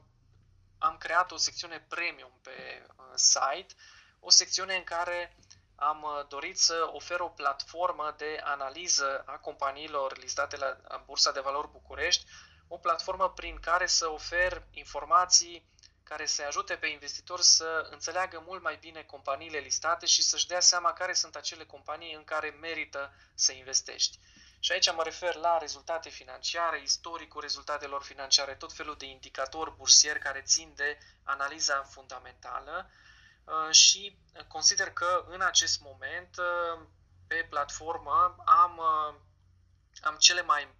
am creat o secțiune premium pe site, o secțiune în care am dorit să ofer o platformă de analiză a companiilor listate la Bursa de Valori București, o platformă prin care să ofer informații care să ajute pe investitori să înțeleagă mult mai bine companiile listate și să-și dea seama care sunt acele companii în care merită să investești. Și aici mă refer la rezultate financiare, istoricul rezultatelor financiare, tot felul de indicatori bursieri care țin de analiza fundamentală uh, și consider că în acest moment uh, pe platformă am, uh, am cele mai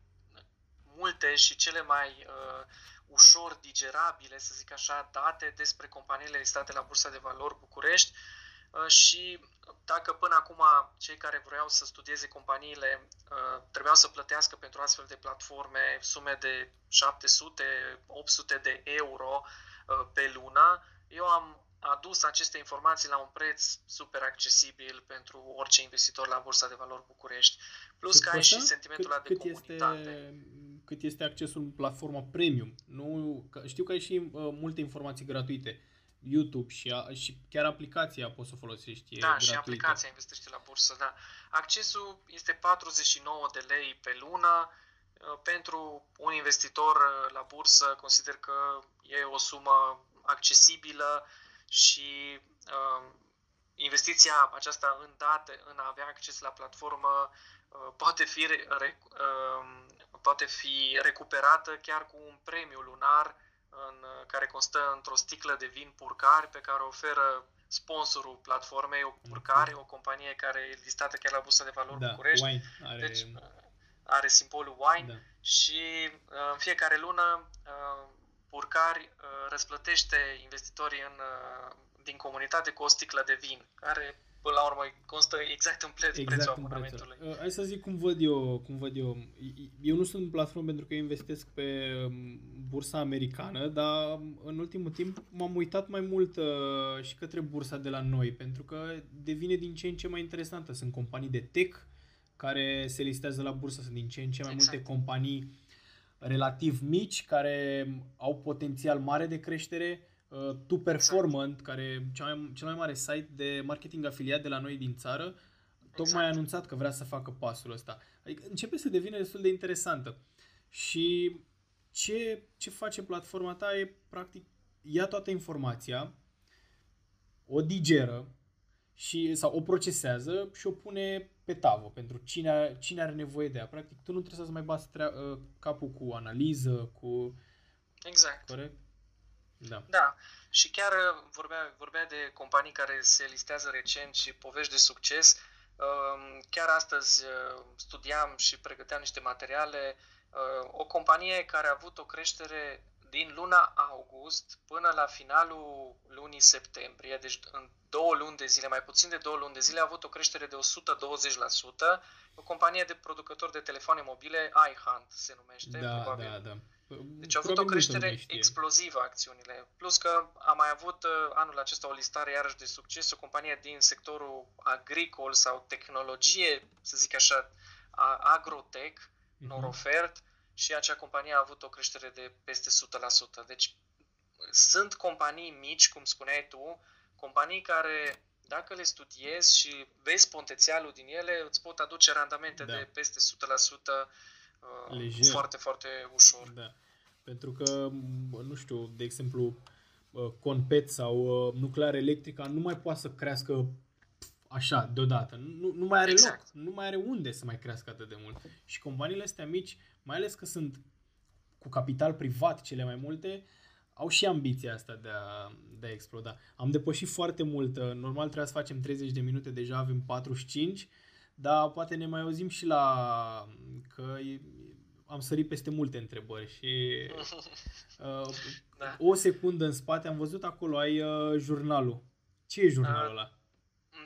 multe și cele mai uh, ușor digerabile, să zic așa, date despre companiile listate la Bursa de Valori București uh, și dacă până acum cei care vreau să studieze companiile uh, trebuiau să plătească pentru astfel de platforme sume de 700-800 de euro uh, pe lună, eu am adus aceste informații la un preț super accesibil pentru orice investitor la Bursa de Valori București. Plus că ai și sentimentul ăla de cât comunitate. Este cât este accesul în platforma premium. Nu, știu că ai și uh, multe informații gratuite. YouTube și, a, și chiar aplicația poți să o folosești. Da, gratuită. și aplicația investește la bursă, da. Accesul este 49 de lei pe lună. Uh, pentru un investitor uh, la bursă consider că e o sumă accesibilă și uh, investiția aceasta în date, în a avea acces la platformă, uh, poate fi re, uh, poate fi recuperată chiar cu un premiu lunar în, care constă într-o sticlă de vin purcari pe care o oferă sponsorul platformei, o purcare, o companie care e listată chiar la Bursa de Valori da, București. Wine are... Deci are simbolul wine da. și uh, în fiecare lună uh, Purcari răsplătește investitorii în, din comunitate cu o sticlă de vin, care până la urmă constă exact în preț, exact prețul abonamentului. Uh, hai să zic cum văd eu, cum văd eu. Eu nu sunt în platformă pentru că eu investesc pe um, bursa americană, dar um, în ultimul timp m-am uitat mai mult uh, și către bursa de la noi, pentru că devine din ce în ce mai interesantă. Sunt companii de tech care se listează la bursă, sunt din ce în ce mai exact. multe companii relativ mici care au potențial mare de creștere uh, Tu Performant, exact. care cel mai, cel mai mare site de marketing afiliat de la noi din țară, exact. tocmai a anunțat că vrea să facă pasul ăsta. Adică începe să devină destul de interesantă. Și ce, ce face platforma ta e, practic, ia toată informația, o digeră și, sau o procesează și o pune pe tavă pentru cine, cine are nevoie de ea. Practic, tu nu trebuie să-ți mai bați trea- uh, capul cu analiză, cu... Exact. Corect? Da. Da. Și chiar uh, vorbea, vorbea de companii care se listează recent și povești de succes. Um, chiar astăzi uh, studiam și pregăteam niște materiale. Uh, o companie care a avut o creștere din luna august până la finalul lunii septembrie, deci în două luni de zile, mai puțin de două luni de zile, a avut o creștere de 120%. O companie de producători de telefoane mobile, iHunt se numește, da, probabil. Da, da. Deci au avut o creștere explozivă acțiunile. Plus că a mai avut uh, anul acesta o listare iarăși de succes, o companie din sectorul agricol sau tehnologie, să zic așa, agrotech, uh-huh. Norofert, și acea companie a avut o creștere de peste 100%. Deci sunt companii mici, cum spuneai tu, companii care dacă le studiezi și vezi potențialul din ele, îți pot aduce randamente da. de peste 100% uh, Lejer. foarte, foarte ușor. Da. Pentru că, nu știu, de exemplu, uh, Conpet sau uh, nuclear electrica nu mai poate să crească așa, deodată. Nu, nu mai are exact. loc, nu mai are unde să mai crească atât de mult. Și companiile astea mici, mai ales că sunt cu capital privat cele mai multe, au și ambiția asta de a, de a exploda. Am depășit foarte mult, normal trebuia să facem 30 de minute, deja avem 45, dar poate ne mai auzim și la că am sărit peste multe întrebări și uh, da. o secundă în spate am văzut acolo, ai uh, jurnalul. Ce e jurnalul ăla?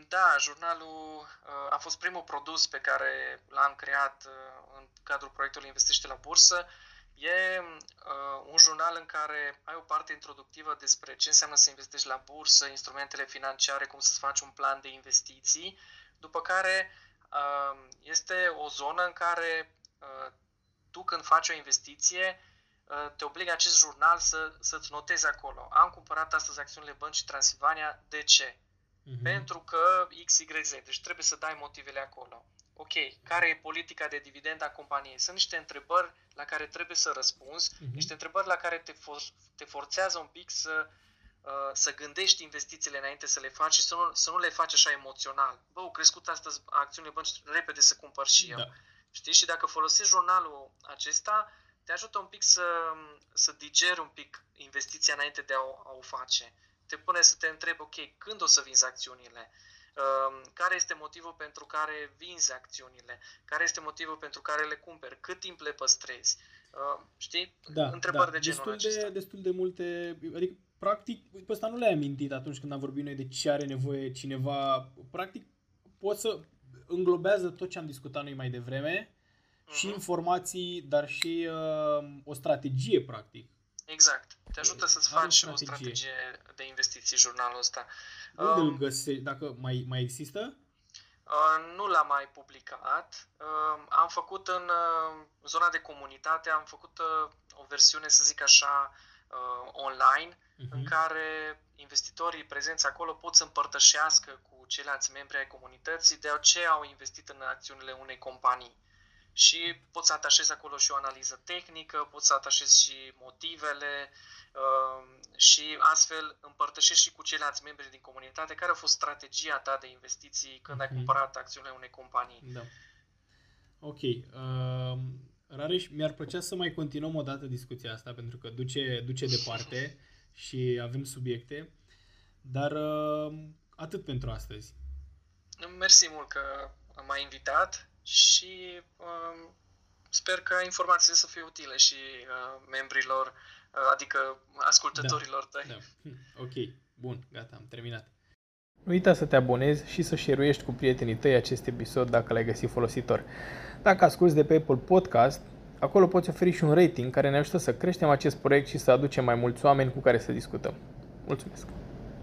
Da, jurnalul uh, a fost primul produs pe care l-am creat uh, în cadrul proiectului Investește la Bursă. E uh, un jurnal în care ai o parte introductivă despre ce înseamnă să investești la bursă, instrumentele financiare, cum să-ți faci un plan de investiții, după care uh, este o zonă în care uh, tu când faci o investiție, uh, te obligă acest jurnal să, să-ți notezi acolo. Am cumpărat astăzi acțiunile Băncii Transilvania, de ce? Uh-huh. Pentru că XYZ, deci trebuie să dai motivele acolo. Ok, care e politica de dividend a companiei? Sunt niște întrebări la care trebuie să răspunzi, uh-huh. niște întrebări la care te, for- te forțează un pic să, uh, să gândești investițiile înainte să le faci și să nu, să nu le faci așa emoțional. Bă, au crescut astăzi acțiunile bănci, repede să cumpăr și eu. Da. Știi? Și dacă folosești jurnalul acesta, te ajută un pic să, să digeri un pic investiția înainte de a o, a o face. Te pune să te întrebi, ok, când o să vinzi acțiunile? Uh, care este motivul pentru care vinzi acțiunile? Care este motivul pentru care le cumperi? Cât timp le păstrezi? Uh, știi? Da, Întrebări da. de genul destul acesta. De, destul de multe, adică practic, pe ăsta nu le-ai amintit atunci când am vorbit noi de ce are nevoie cineva. Practic, poți să înglobează tot ce am discutat noi mai devreme uh-huh. și mhm. informații, dar și uh, o strategie, practic. Exact. Te ajută să-ți faci strategie. o strategie de investiții jurnalul ăsta. Unde um, îl găsești? Dacă mai, mai există? Uh, nu l-am mai publicat. Uh, am făcut în uh, zona de comunitate, am făcut uh, o versiune, să zic așa, uh, online, uh-huh. în care investitorii prezenți acolo pot să împărtășească cu ceilalți membri ai comunității de ce au investit în acțiunile unei companii. Și pot să atașez acolo și o analiză tehnică, pot să atașez și motivele uh, și astfel împărtășești și cu ceilalți membri din comunitate care a fost strategia ta de investiții când uh-huh. ai mhm. cumpărat acțiunile unei companii. Da. Ok. Uh, Rareș, mi-ar plăcea să mai continuăm o dată discuția asta pentru că duce, duce departe și avem subiecte, dar uh, atât pentru astăzi. Mersi mult că m-ai invitat și uh, sper că informațiile să fie utile și uh, membrilor, uh, adică ascultătorilor da, tăi. Da. Ok, bun, gata, am terminat. Nu uita să te abonezi și să share cu prietenii tăi acest episod dacă l-ai găsit folositor. Dacă asculti de pe Apple Podcast, acolo poți oferi și un rating care ne ajută să creștem acest proiect și să aducem mai mulți oameni cu care să discutăm. Mulțumesc!